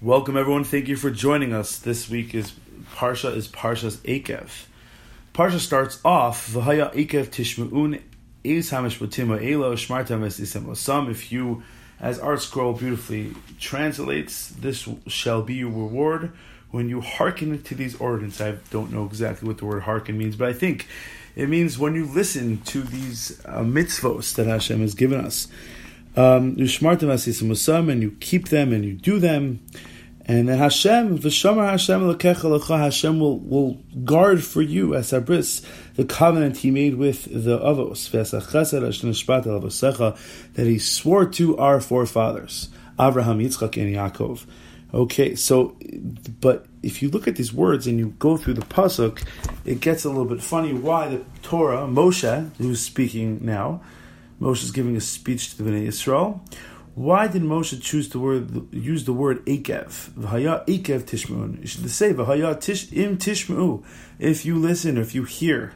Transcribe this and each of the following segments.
Welcome everyone. Thank you for joining us. This week is Parsha is Parsha's Akev. Parsha starts off V'haya Akev Tishmu'un Eis Hamishpatima Elo Shmartam Esisem If you, as our ArtScroll beautifully translates, this shall be your reward when you hearken to these ordinances. I don't know exactly what the word hearken means, but I think it means when you listen to these uh, mitzvos that Hashem has given us. Um, and you keep them and you do them. And then Hashem, V'shamar Hashem Hashem will, will guard for you, as Abris, the covenant He made with the Avos, that He swore to our forefathers, Abraham, Yitzchak, and Yaakov. Okay, so, but if you look at these words and you go through the pasuk, it gets a little bit funny. Why the Torah, Moshe, who's speaking now, Moshe is giving a speech to the Bnei Yisrael. Why did Moshe choose the word use the word Akev? V'haya Akev Tishmun. You should say V'haya tish, im Tishmu. If you listen, if you hear.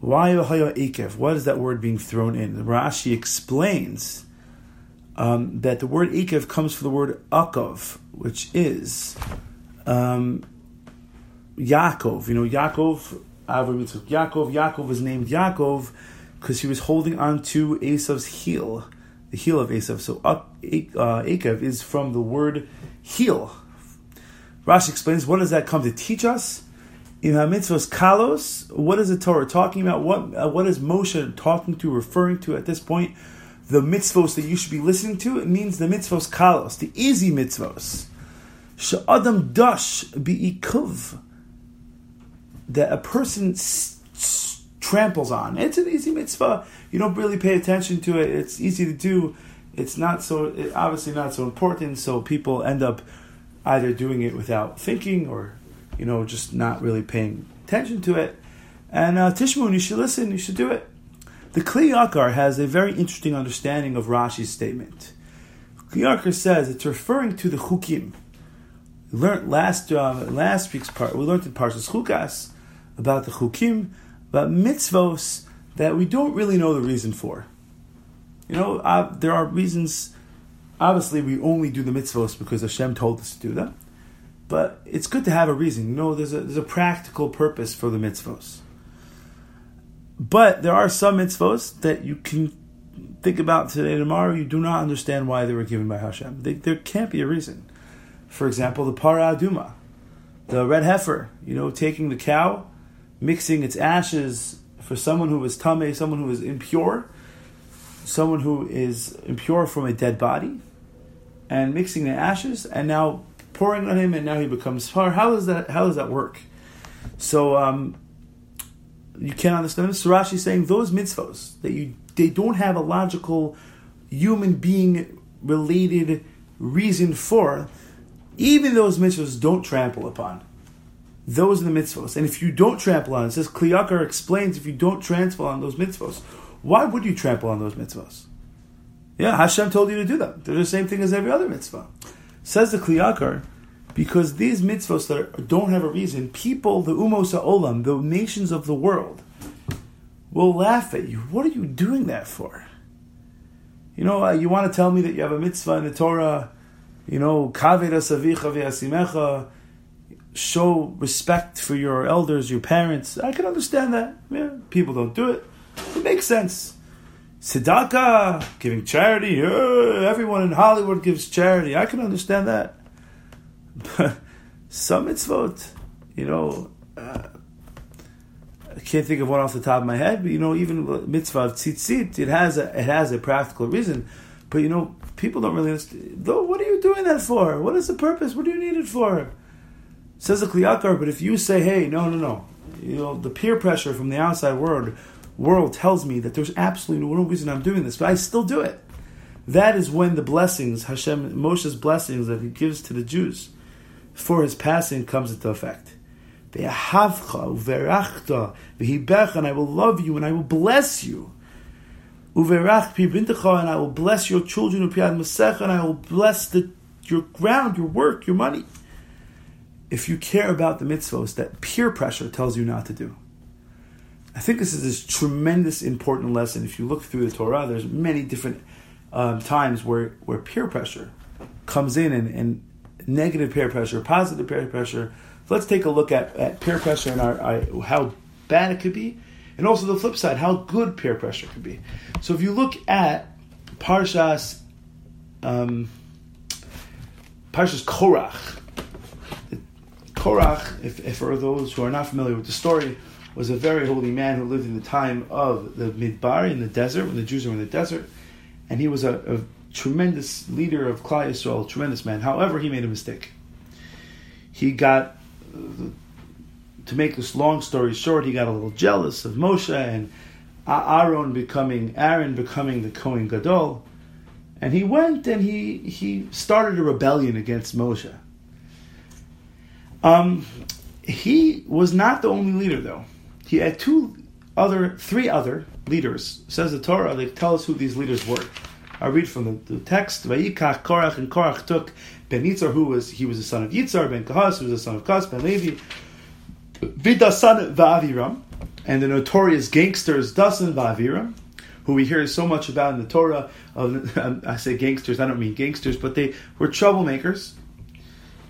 Why V'haya Akev? What is that word being thrown in? Rashi explains um, that the word Akev comes from the word Akov, which is um, Yaakov. You know, Yaakov, Avram Yaakov. Yaakov was named Yaakov because he was holding on to Esav's heel the heel of Esav. So uh, Akev is from the word heel. Rashi explains, what does that come to teach us? In mitzvahs kalos, what is the Torah talking about? What uh, what is Moshe talking to, referring to at this point? The mitzvos that you should be listening to. It means the mitzvos kalos, the easy mitzvos. Sha'adam dash bi'ikuv. That a person tramples on. It's an easy mitzvah. You don't really pay attention to it. It's easy to do. It's not so obviously not so important. So people end up either doing it without thinking or you know just not really paying attention to it. And uh, Tishmun, you should listen. You should do it. The Kli Yakar has a very interesting understanding of Rashi's statement. Kli Yakar says it's referring to the chukim. We learned last uh, last week's part. We learned in Parshas Chukas about the chukim but mitzvos that we don't really know the reason for. You know, uh, there are reasons. Obviously, we only do the mitzvos because Hashem told us to do them. But it's good to have a reason. You know, there's a, there's a practical purpose for the mitzvos. But there are some mitzvos that you can think about today and tomorrow. You do not understand why they were given by Hashem. They, there can't be a reason. For example, the para aduma, the red heifer. You know, taking the cow mixing its ashes for someone who is tame, someone who is impure, someone who is impure from a dead body, and mixing the ashes, and now pouring on him, and now he becomes far. How does that? How does that work? So um, you can't understand this. Is saying those mitzvos that you they don't have a logical human being related reason for. Even those mitzvos don't trample upon. Those are the mitzvos. And if you don't trample on, it says Kli Yakar explains if you don't trample on those mitzvos, why would you trample on those mitzvos? Yeah, Hashem told you to do them. They're the same thing as every other mitzvah. Says the Kli Yakar, because these mitzvos that are, don't have a reason, people, the umos olam, the nations of the world, will laugh at you. What are you doing that for? You know, uh, you want to tell me that you have a mitzvah in the Torah, you know, kaved asavicha ve'asimecha, show respect for your elders, your parents. I can understand that. Yeah, people don't do it. It makes sense. Tzedakah, giving charity. Everyone in Hollywood gives charity. I can understand that. But some mitzvot, you know, uh, I can't think of one off the top of my head. But you know, even mitzvah of tzitzit, it has a it has a practical reason. But you know, people don't really. Understand. Though, what are you doing that for? What is the purpose? What do you need it for? Says the Kli Yakar, but if you say, hey, no, no, no, you know, the peer pressure from the outside world world tells me that there's absolutely no reason I'm doing this, but I still do it. That is when the blessings, Hashem, Moshe's blessings that he gives to the Jews for his passing comes into effect. And I will love you and I will bless you. And I will bless your children, and I will bless the, your ground, your work, your money if you care about the mitzvahs that peer pressure tells you not to do. I think this is this tremendous important lesson. If you look through the Torah, there's many different um, times where, where peer pressure comes in and, and negative peer pressure, positive peer pressure. Let's take a look at, at peer pressure and our, our, how bad it could be, and also the flip side, how good peer pressure could be. So if you look at Parshas, um, Parshas Korach, Korach, if, if for those who are not familiar with the story, was a very holy man who lived in the time of the Midbar in the desert, when the Jews were in the desert, and he was a, a tremendous leader of Klal Yisrael, tremendous man. However, he made a mistake. He got, to make this long story short, he got a little jealous of Moshe and Aaron becoming Aaron becoming the Kohen Gadol, and he went and he he started a rebellion against Moshe. Um, he was not the only leader though. He had two other, three other leaders. Says the Torah. They tell us who these leaders were. I read from the, the text. Vayikach Korach and Korach took Ben Yitzhar, who was he was the son of Yitzhar. Ben Kahas, who was the son of Kas. Ben Levi, Vida son Va'aviram, and the notorious gangsters Dasan Va'aviram, who we hear so much about in the Torah. Of, I say gangsters. I don't mean gangsters, but they were troublemakers.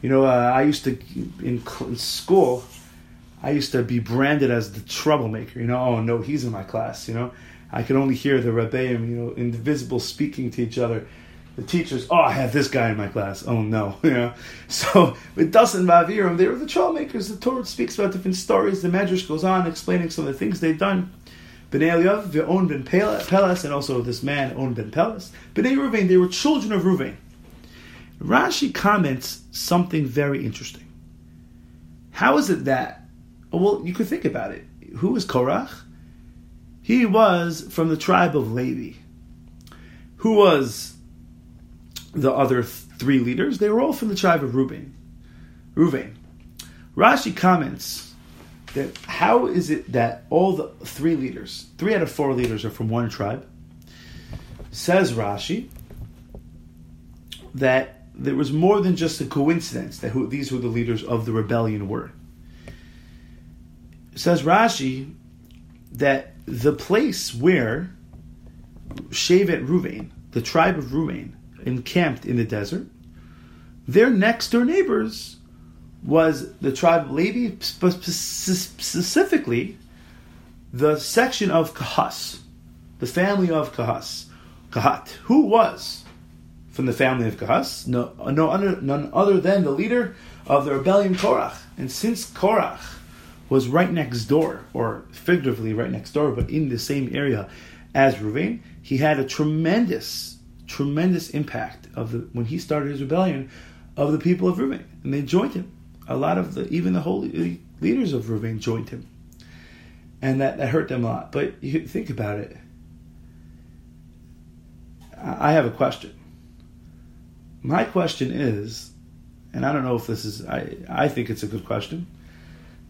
You know, uh, I used to in, in school. I used to be branded as the troublemaker. You know, oh no, he's in my class. You know, I could only hear the rebbeim, you know, indivisible speaking to each other. The teachers, oh, I have this guy in my class. Oh no, you know. So with Dasan Vavirim, they were the troublemakers. The Torah speaks about different stories. The Medrash goes on explaining some of the things they've done. Bnei Eliyav, Ve'on ben Pelas, and also this man, On ben Pelas. Bnei Ruvain, they were children of Ruvain. Rashi comments something very interesting. How is it that? Oh, well, you could think about it. Who was Korach? He was from the tribe of Levi. Who was the other three leaders? They were all from the tribe of Reuben. Reuven. Rashi comments that how is it that all the three leaders, three out of four leaders, are from one tribe? Says Rashi that there was more than just a coincidence that who, these were the leaders of the rebellion were. Says Rashi that the place where Shevet Ruvain, the tribe of Ruvain, encamped in the desert, their next door neighbors was the tribe of Levi, specifically the section of Kahas, the family of Kahas, Kahat, who was from the family of Kahas, no, uh, no none other than the leader of the rebellion Korach. And since Korach was right next door, or figuratively right next door, but in the same area as Ruvain, he had a tremendous, tremendous impact of the when he started his rebellion of the people of Ruvain, and they joined him. A lot of the even the holy leaders of Ruvain joined him, and that, that hurt them a lot. But you think about it. I have a question. My question is, and I don't know if this is, I, I think it's a good question.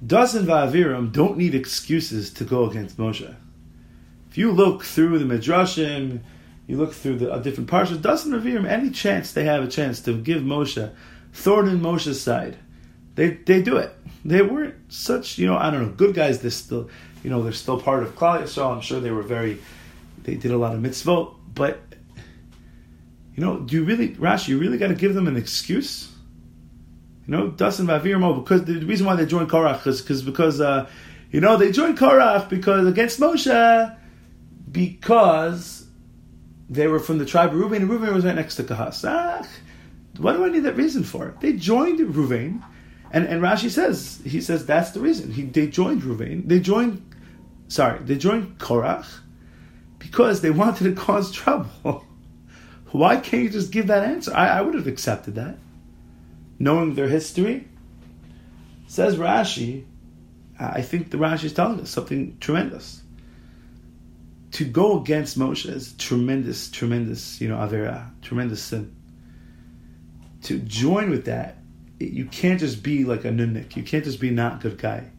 Dasan Va'aviram don't need excuses to go against Moshe. If you look through the Midrashim, you look through the uh, different parshas, Dasan Va'aviram, any chance they have a chance to give Moshe, thorn in Moshe's side, they they do it. They weren't such, you know, I don't know, good guys. They're still, you know, they're still part of Klal Yisrael. I'm sure they were very, they did a lot of mitzvot, but you know, do you really, Rashi, you really got to give them an excuse? You know, Dasan Vavirmo, because the reason why they joined Korach is because, because uh, you know, they joined Korach because against Moshe, because they were from the tribe of Reuven, and Reuven was right next to Kahas. Ah, what do I need that reason for? They joined Reuven, and, and Rashi says, he says that's the reason. He, they joined Reuven, they joined, sorry, they joined Korach because they wanted to cause trouble. Why can't you just give that answer? I, I would have accepted that knowing their history? Says Rashi, I think the Rashi is telling us something tremendous. To go against Moshe is tremendous, tremendous, you know, avera, tremendous sin. To join with that, you can't just be like a nunnik. You can't just be not good guy.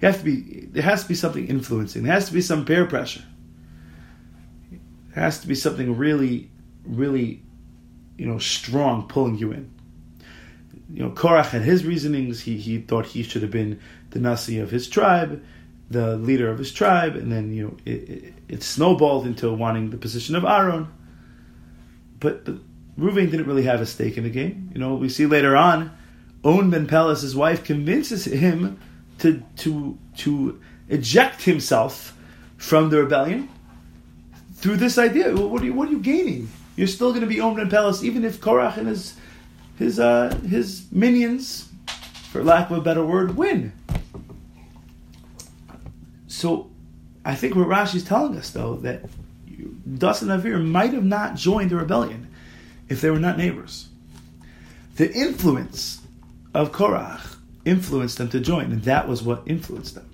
You have to be. There has to be something influencing. There has to be some peer pressure. There has to be something really, really, you know, strong pulling you in you know, Korach had his reasonings. He he thought he should have been the nasi of his tribe, the leader of his tribe, and then you know it, it, it snowballed into wanting the position of Aaron. But, but Reuven didn't really have a stake in the game. You know, we see later on, On Ben Pelas, his wife, convinces him to to to eject himself from the rebellion through this idea. Well, what are you what are you gaining? You're still going to be Ben Pelas, even if Korach and his his uh, his minions, for lack of a better word, win. So, I think what Rashi's telling us though that Dasan Avir might have not joined the rebellion if they were not neighbors. The influence of Korach influenced them to join, and that was what influenced them.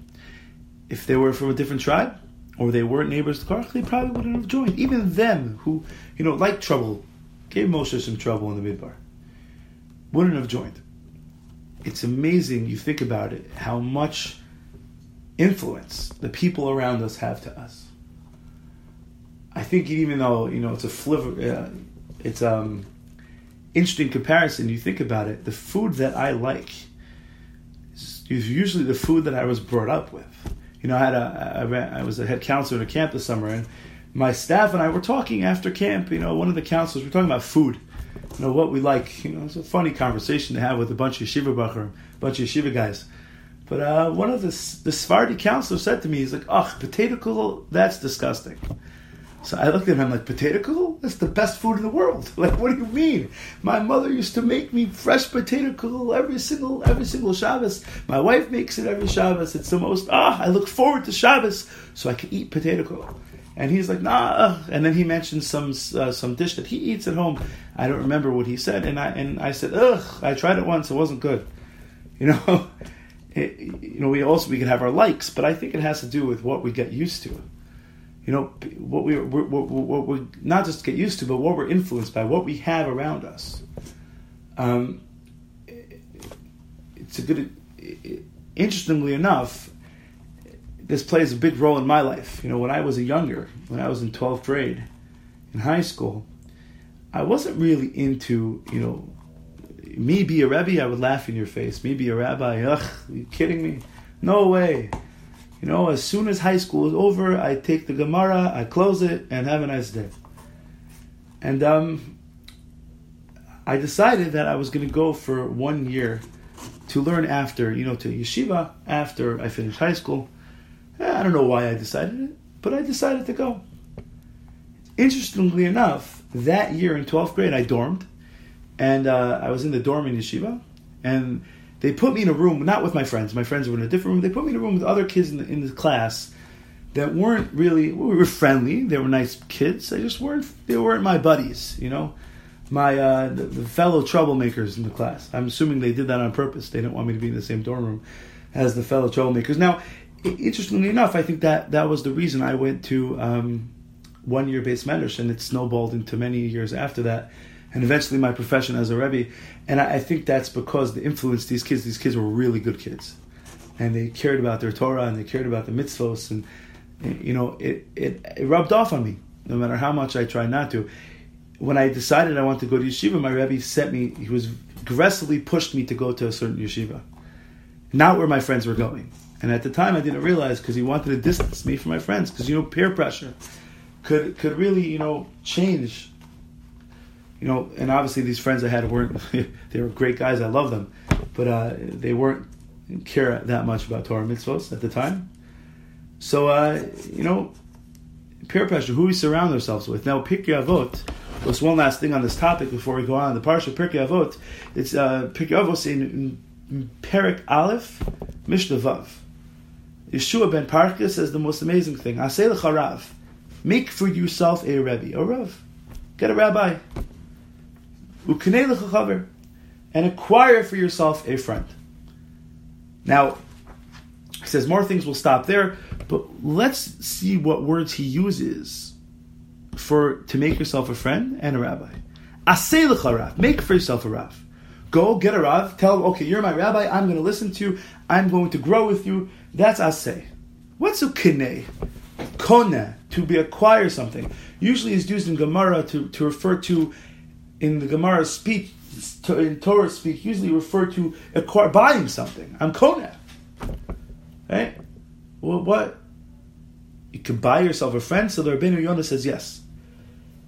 If they were from a different tribe, or they weren't neighbors to Korach, they probably wouldn't have joined. Even them, who, you know, like trouble, gave Moshe some trouble in the Midbar, wouldn't have joined. It's amazing, you think about it, how much influence the people around us have to us. I think even though you know it's a fliver, uh, it's um interesting comparison. You think about it, the food that I like is usually the food that I was brought up with. You know, I had a I, ran, I was a head counselor in a camp this summer, and my staff and I were talking after camp. You know, one of the counselors we were talking about food. You know what we like. You know, it's a funny conversation to have with a bunch of yeshiva bacher, bunch of yeshiva guys. But uh, one of the the Sephardi counselors said to me, he's like, "Ugh, potato kugel, that's disgusting." So I looked at him like, potato kugel? That's the best food in the world. Like, what do you mean? My mother used to make me fresh potato kugel every single every single Shabbos. My wife makes it every Shabbos. It's the most, ah, I look forward to Shabbos so I can eat potato kugel. And he's like, nah. And then he mentioned some uh, some dish that he eats at home. I don't remember what he said. And I and I said, ugh, I tried it once. It wasn't good. You know, it, you know, we also we can have our likes, but I think it has to do with what we get used to you know what we what, what, what we not just get used to, but what we're influenced by, what we have around us. Um, it's a good. Interestingly enough, this plays a big role in my life. You know, when I was a younger, when I was in twelfth grade, in high school, I wasn't really into you know me be a rebbe. I would laugh in your face. Me be a rabbi. Ugh, are you kidding me? No way. You know, as soon as high school is over, I take the Gemara, I close it, and have a nice day. And um, I decided that I was going to go for one year to learn after, you know, to yeshiva after I finished high school. Eh, I don't know why I decided it, but I decided to go. Interestingly enough, that year in 12th grade, I dormed, and uh, I was in the dorm in yeshiva, and they put me in a room, not with my friends. My friends were in a different room. They put me in a room with other kids in the, in the class that weren't really. We were friendly. They were nice kids. They just weren't. They weren't my buddies. You know, my uh, the, the, fellow troublemakers in the class. I'm assuming they did that on purpose. They didn't want me to be in the same dorm room as the fellow troublemakers. Now, interestingly enough, I think that that was the reason I went to um, one year beis medrash, and it snowballed into many years after that and eventually my profession as a Rebbe. And I, I, think that's because the influence these kids, these kids were really good kids. And they cared about their Torah and they cared about the mitzvos. And, you know, it, it, it rubbed off on me, no matter how much I tried not to. When I decided I wanted to go to yeshiva, my Rebbe sent me, he was aggressively pushed me to go to a certain yeshiva. Not where my friends were going. And at the time, I didn't realize because he wanted to distance me from my friends. Because, you know, peer pressure could, could really, you know, change you know, and obviously these friends I had weren't they were great guys. I love them, but uh, they weren't care that much about Torah mitzvot at the time. So uh, you know, peer pressure. Who we surround ourselves with. Now, Pirkei Avot. Just one last thing on this topic before we go on. The parsha Pirkei Avot. It's uh, Pirkei Avot in, in Perik Aleph, Mishnah Vav. Yehoshua ben Perachya says the most amazing thing. Asay l'charav. Make for yourself a rebbe, a rav. Get a rabbi and acquire for yourself a friend. Now, he says more things will stop there, but let's see what words he uses for to make yourself a friend and a rabbi. Asay rav, make for yourself a rav. Go get a rav, tell him, okay, you're my rabbi, I'm going to listen to you, I'm going to grow with you. That's asay. What's a kinei? Kone, to be acquire something. Usually is used in Gemara to, to refer to in the Gemara speech, in Torah speak, usually refer to acquire, buying something. I'm Kona. Right? Well, what? You can buy yourself a friend. So the Rabbeinu Yonah says yes.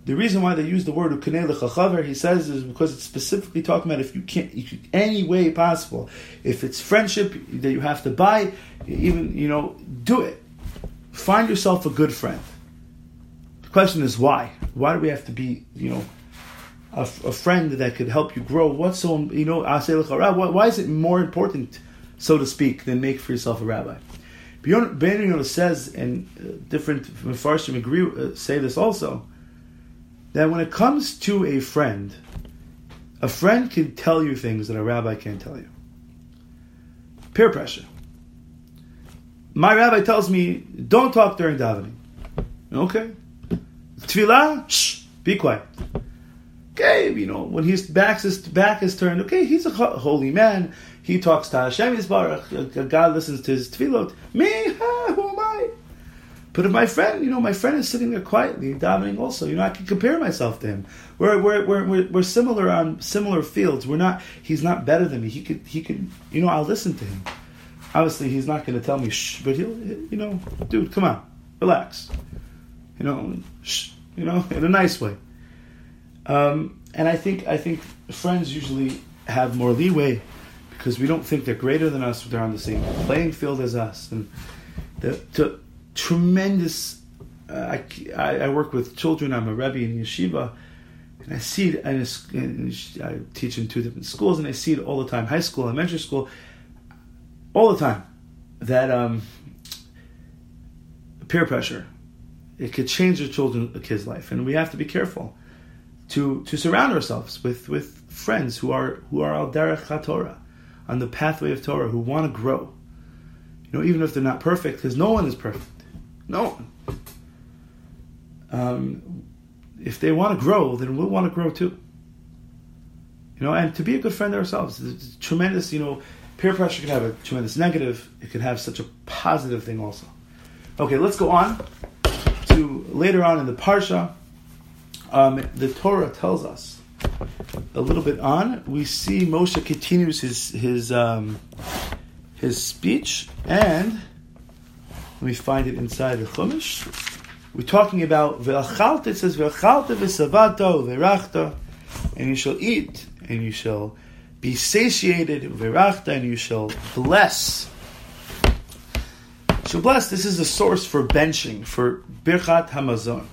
The reason why they use the word ukanei lechachaver, he says, is because it's specifically talking about if you can't, if any way possible, if it's friendship that you have to buy, even you know, do it. Find yourself a good friend. The question is why? Why do we have to be, you know, a, friend that could help you grow? What's so, you know, why is it more important, so to speak, than make for yourself a rabbi? Ben says, and uh, different Mefarshim agree, uh, say this also that when it comes to a friend, a friend can tell you things that a rabbi can't tell you. Peer pressure. My rabbi tells me, don't talk during davening. Okay. Tefillah, shh, be quiet. Okay, you know, when his back is, back is turned, okay, he's a holy man. He talks to Hashem Yisbarach. Uh, uh, God listens to his tefillot. Me, ha, who am I? But if my friend, you know, my friend is sitting there quietly davening also, you know, I can compare myself to him. We're, we're, we're, we're, similar on similar fields. We're not, he's not better than me. He could, he could, you know, I'll listen to him. Obviously, he's not going to tell me shh, but he'll, you know, dude, come on, relax. You know, shh, you know, in a nice way. Um, and I think, I think friends usually have more leeway because we don't think they're greater than us. They're on the same playing field as us. And the, to, tremendous. Uh, I, I work with children. I'm a rebbe in yeshiva, and I see it. And, and I teach in two different schools, and I see it all the time: high school, elementary school, all the time. That um, peer pressure, it could change a children, a kid's life, and we have to be careful to to surround ourselves with with friends who are who are al derech Torah, on the pathway of Torah, who want to grow. You know, even if they're not perfect, because no one is perfect. No one. Um, if they want to grow, then we'll want to grow too. You know, and to be a good friend ourselves, it's tremendous. You know, peer pressure can have a tremendous negative. It can have such a positive thing also. Okay, let's go on to later on in the parsha. Um, the Torah tells us a little bit on. We see Moshe continues his his um, his speech and let me find it inside the Chumash. We're talking about ve'achalta. It says ve'achalta v'savato ve'rachta, and you shall eat and you shall be satiated ve'rachta, and you shall bless. So bless. This is the source for benching for birchat hamazon,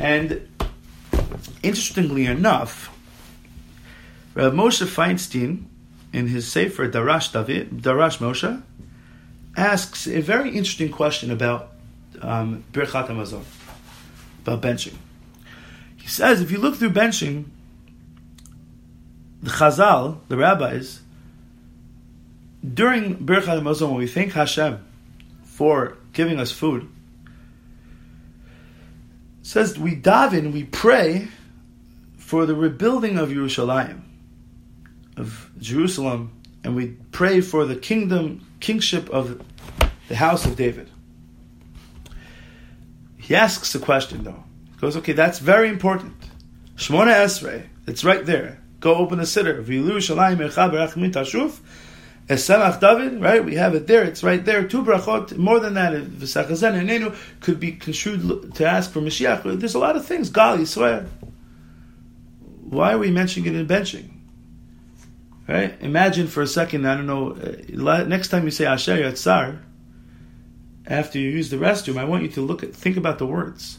and interestingly enough, Rav Moshe Feinstein in his Sefer Darash David Darash Moshe asks a very interesting question about um, Birchat Hamazon, about benching. He says, if you look through benching, the Chazal, the rabbis, during Birchat Hamazon, when we thank Hashem for giving us food, says we daven, we pray for the rebuilding of Yerushalayim, of Jerusalem, and we pray for the kingdom, kingship of the house of David. He asks a question though. He goes, okay, that's very important. Shmona Esrei, it's right there. Go open ercha tashuf. Esemach David, right? We have it there. It's right there. Two brachot. More than that, v'sachazen enenu could be construed to ask for Mashiach. There's a lot of things. Gal Yisrael. Why are we mentioning it in benching? Right? Imagine for a second, I don't know, uh, next time you say Asher Yatzar, after you use the restroom, I want you to look at, think about the words.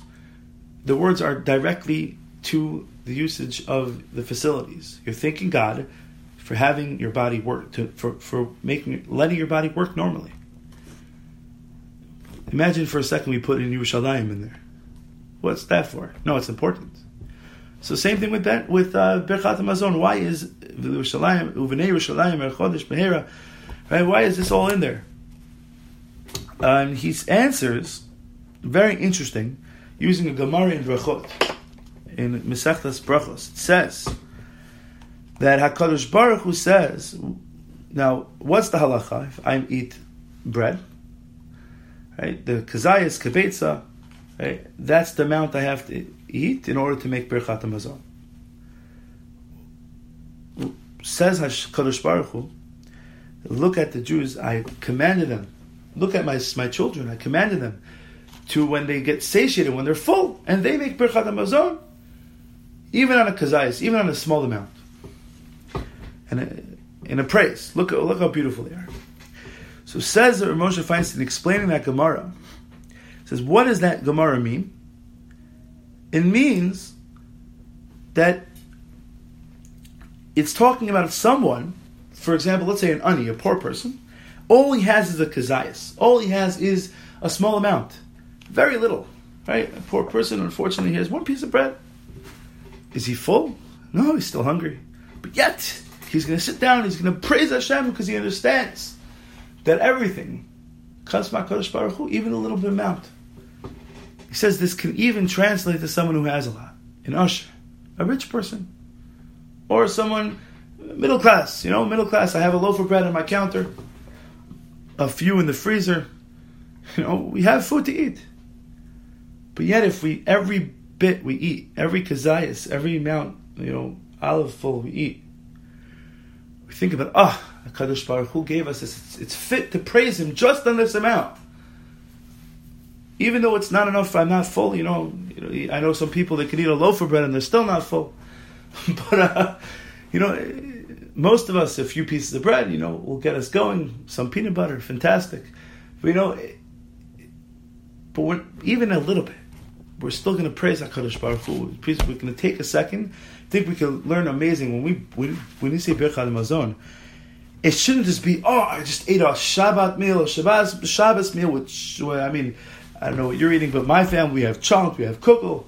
The words are directly to the usage of the facilities. You're thanking God for having your body work, to, for, for making, letting your body work normally. Imagine for a second we put in Yerushalayim in there. What's that for? No, it's important. So same thing with that with uh, Birchat. Why is Yerushalayim Uvenei Yerushalayim Erchodesh Behera? Right? Why is this all in there? And he answers very interesting using a Gemara in Brachot in Mesechtas Brachos. It says that Hakadosh Baruch Hu says, now what's the halacha if I eat bread? Right, the kazayas kavitza, right? That's the amount I have to eat in order to make Birchat Hamazon. Says Hakadosh Baruch Hu, look at the Jews. I commanded them. Look at my my children. I commanded them. to when they get satiated, when they're full, and they make Birchat Hamazon, even on a kazayas, even on a small amount. And a, in a praise. Look, look how beautiful they are. So says Moshe Feinstein explaining that Gemara, says, what does that Gemara mean? It means that it's talking about someone, for example, let's say an ani, a poor person, all he has is a kazayas. All he has is a small amount. Very little. Right? A poor person, unfortunately, he has one piece of bread. Is he full? No, he's still hungry. But yet, he's going to sit down, he's going to praise Hashem because he understands that everything comes Baruch Hu, even a little bit amount. He says this can even translate to someone who has a lot. An usher, a rich person, or someone middle class. You know, middle class. I have a loaf of bread on my counter, a few in the freezer. You know, we have food to eat. But yet, if we every bit we eat, every kazayas, every amount, you know, olive full we eat, we think about ah, oh, Kadosh Baruch Hu gave us this. It's, it's, fit to praise Him just on this amount, even though it's not enough. I'm not full. You know, you know I know some people that can eat a loaf of bread and they're still not full. but uh, you know, most of us, a few pieces of bread, you know, will get us going. Some peanut butter, fantastic. But you know, but when, even a little bit, we're still going to praise Hakadosh Baruch Hu. We're going to take a second. I think we can learn amazing when we when, when we say Birchad Mazon. It shouldn't just be oh I just ate a Shabbat meal or Shabbos Shabbos meal which I mean I don't know what you're eating but my family we have chunk we have kugel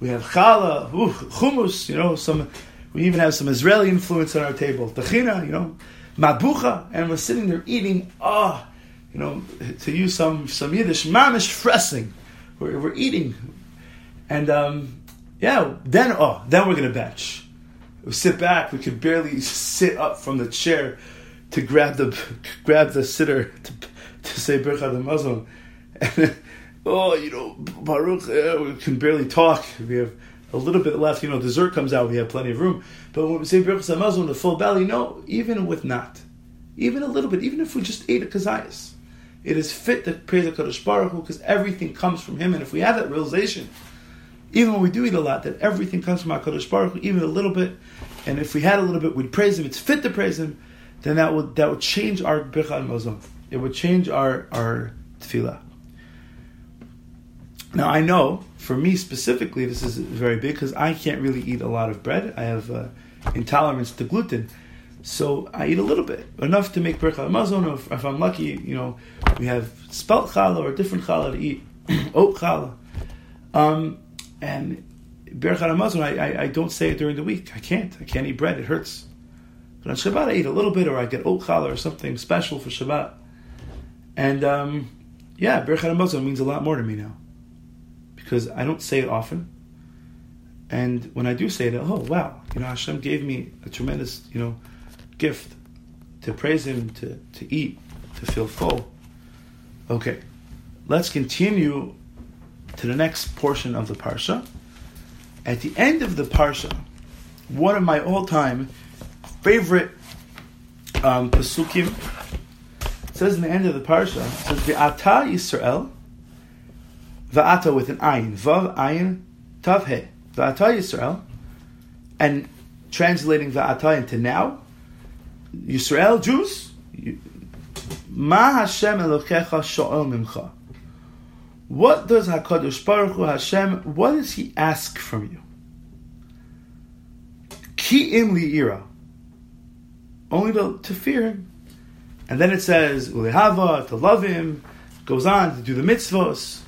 we have challah ooh, hummus you know some we even have some Israeli influence on our table tachina you know matbucha and we're sitting there eating oh you know to use some some Yiddish mamish fressing we're, we're eating and um, yeah, then oh, then we're gonna bench. We sit back. We could barely sit up from the chair to grab the grab the siddur to, to say Birchad Hamazon. And oh, you know, Baruch, uh, we can barely talk. We have a little bit left. You know, dessert comes out. We have plenty of room. But when we say Birchad Hamazon, the full belly, no, even with not, even a little bit, even if we just ate a kazayas, it is fit to praise the Kadosh Baruch Hu because everything comes from Him. And if we have that realization even when we do eat a lot, that everything comes from our HaKadosh Baruch Hu, even a little bit. And if we had a little bit, we'd praise Him. It's fit to praise Him. Then that would that would change our Birchad Mazon. It would change our our tefillah. Now I know for me specifically, this is very big because I can't really eat a lot of bread. I have uh, intolerance to gluten, so I eat a little bit, enough to make Birchad Mazon. Or if, if, I'm lucky, you know, we have spelt challah or different challah to eat, oat challah. Um, and Berachad Hamazon, I, I, I, don't say it during the week. I can't. I can't eat bread. It hurts. But on Shabbat, I eat a little bit, or I get oat challah or something special for Shabbat. And um, yeah, Berachad Hamazon means a lot more to me now because I don't say it often. And when I do say it, oh wow, you know, Hashem gave me a tremendous, you know, gift to praise Him, to to eat, to feel full. Okay, let's continue to the next portion of the parsha. At the end of the parsha, one of my all-time favorite um, pasukim says in the end of the parsha, says V'ata Yisrael, V'ata with an ayin, Vav ayin, Tav he, V'ata Yisrael, and translating V'ata into now, Yisrael, Jews, Ma Hashem Elokecha Sho'el Mimcha. What does Hakadosh Baruch Hu Hashem? What does He ask from you? Ki im li'ira, only to, to fear Him. And then it says ulehava to love Him. Goes on to do the mitzvos.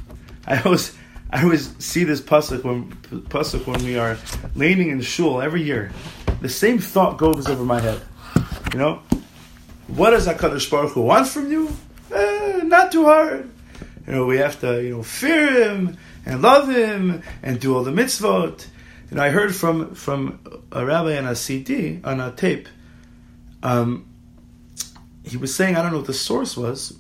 I always I always see this pasuk when pasuk when we are leaning in shul every year. The same thought goes over my head. You know, what does Hakadosh Baruch Hu want from you? Eh, not too hard you know, we have to, you know, fear him and love him and do all the mitzvot. You know, I heard from from a rabbi on a CD on a tape. Um, he was saying, I don't know what the source was.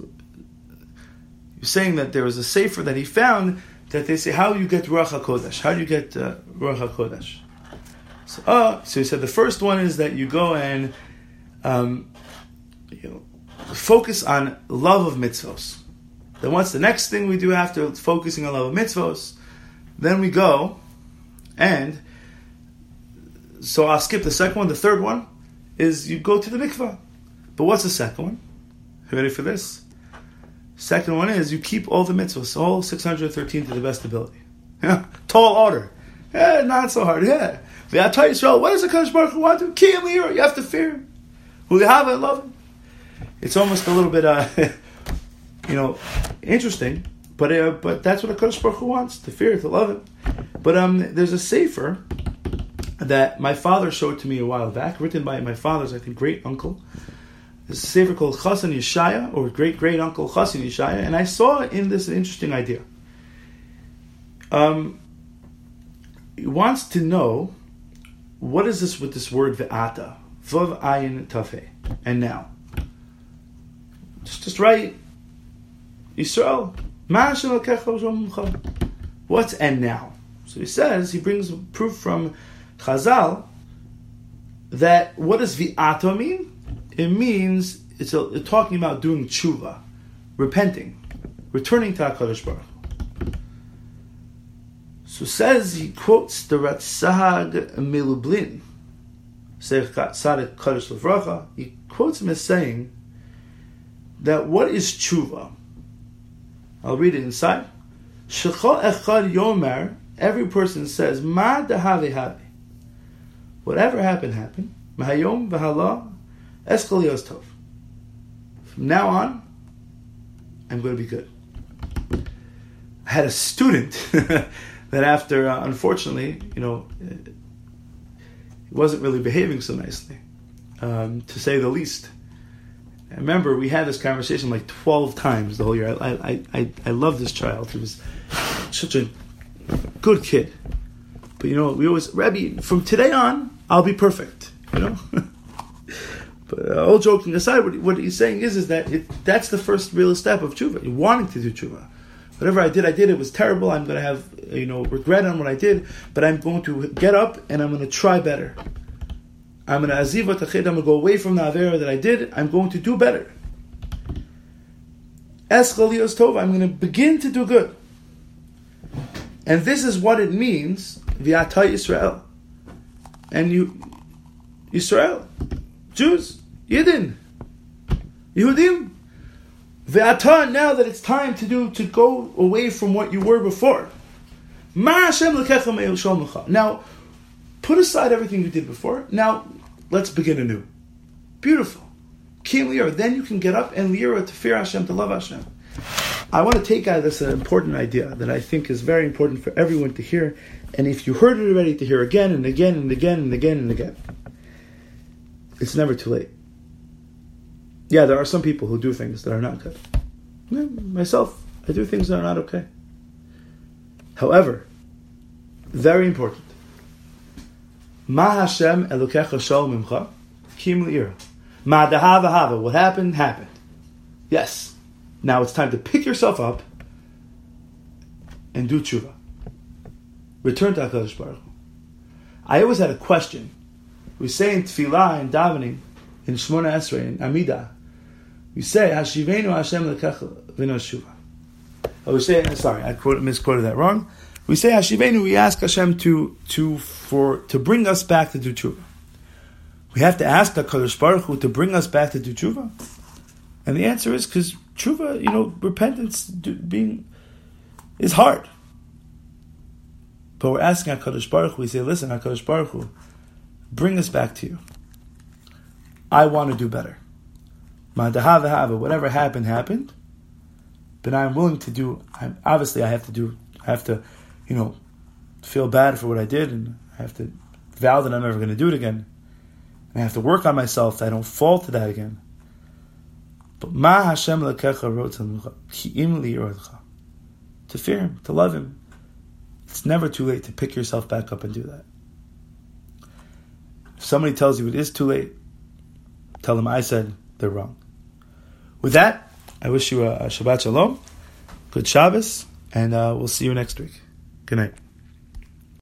Was saying that there was a sefer that he found that they say, how do you get Ruach HaKodesh? How do you get uh, Ruach HaKodesh? So, uh, so he said the first one is that you go and um, you know, focus on love of mitzvos Then what's the next thing we do after focusing on love of mitzvos? Then we go and so I'll skip the second one. The third one is you go to the mikvah. But what's the second one? You ready for this? Second one is you keep all the mitzvahs, all 613 to the best ability. Yeah, tall order. Yeah, not so hard. Yeah. Tell Yisrael, what does the Kodesh Baruch Hu want to? Kiyam You have to fear him. Who you have and love him. It's almost a little bit, uh, you know, interesting. But uh, but that's what a Kodesh Baruch Hu wants: to fear, to love him. But um, there's a sefer that my father showed to me a while back, written by my father's, I think, great uncle. It's a sefer called Chassan Yeshaya, or great great uncle Chassan Yeshaya, and I saw in this an interesting idea. Um, he wants to know what is this with this word ve'ata, vav ayin tafe, and now. Just, just write Yisrael. What's and now? So he says he brings proof from Chazal that what does vi'ata mean? It means it's, a, it's talking about doing tshuva, repenting, returning to Hakadosh Baruch. So says he quotes the Ratzag Milublin, Sadik Kadosh Levracha. He quotes him as saying that what is tshuva? I'll read it inside. Shechol echad yomer. Every person says ma dehave have. Whatever happened, happened. Mahayom v'hala eskal tov. From now on, I'm going to be good. I had a student that after, uh, unfortunately, you know, he wasn't really behaving so nicely, um, to say the least. I remember we had this conversation like 12 times the whole year. I, I, I, I love this child. He was such a good kid. But you know, we always, Rabbi, from today on, I'll be perfect. You know? but uh, all joking aside, what, what, he's saying is, is that it, that's the first real step of tshuva. You're wanting to do tshuva. Whatever I did, I did. It was terrible. I'm going to have, you know, regret on what I did. But I'm going to get up and I'm going to try better. I'm going to aziva tachid. I'm going to go away from the avera that I did. I'm going to do better. Es tov. I'm going to begin to do good. And this is what it means, v'ata Yisrael. And you, Israel, Jews, Yidden, Yehudim, v'ata, now that it's time to do, to go away from what you were before. Now, put aside everything you did before. Now, let's begin anew. Beautiful. Kim Lira. Then you can get up and lira to fear Hashem, to love Hashem. I want to take out of this uh, important idea that I think is very important for everyone to hear, and if you heard it already, to hear again and again and again and again and again. It's never too late. Yeah, there are some people who do things that are not good. Yeah, myself, I do things that are not okay. However, very important. Ma Hashem Elokecha Shalom Imcha Kim Li'ira. Ma Dahava Hava. What happened, happened. Yes, now it's time to pick yourself up and do tshuva. Return to HaKadosh Baruch. I always had a question. We say in tefillah and davening, in Shmona Esrei, in Amida, we say, Hashivenu Hashem lekech v'no Oh, we say, sorry, I quote, misquoted that wrong. We say Hashivenu, we ask Hashem to, to, for, to bring us back to do tshuva. We have to ask the Kadosh Baruch Hu to bring us back to do tshuva. And the answer is because tshuva, you know, repentance being is hard. But we're asking HaKadosh Baruch Hu, we say, listen, HaKadosh Baruch Hu, bring us back to you. I want to do better. Whatever happened, happened. But I'm willing to do, I'm, obviously I have to do, I have to, you know, feel bad for what I did and I have to vow that I'm never going to do it again. And I have to work on myself that I don't fall to that again. But ma Hashem lekecha rotzan to fear Him, to love Him. It's never too late to pick yourself back up and do that. If somebody tells you it is too late, tell them I said they're wrong. With that, I wish you a, Shabbat Shalom, good Shabbos, and uh, we'll see you next week. Good night.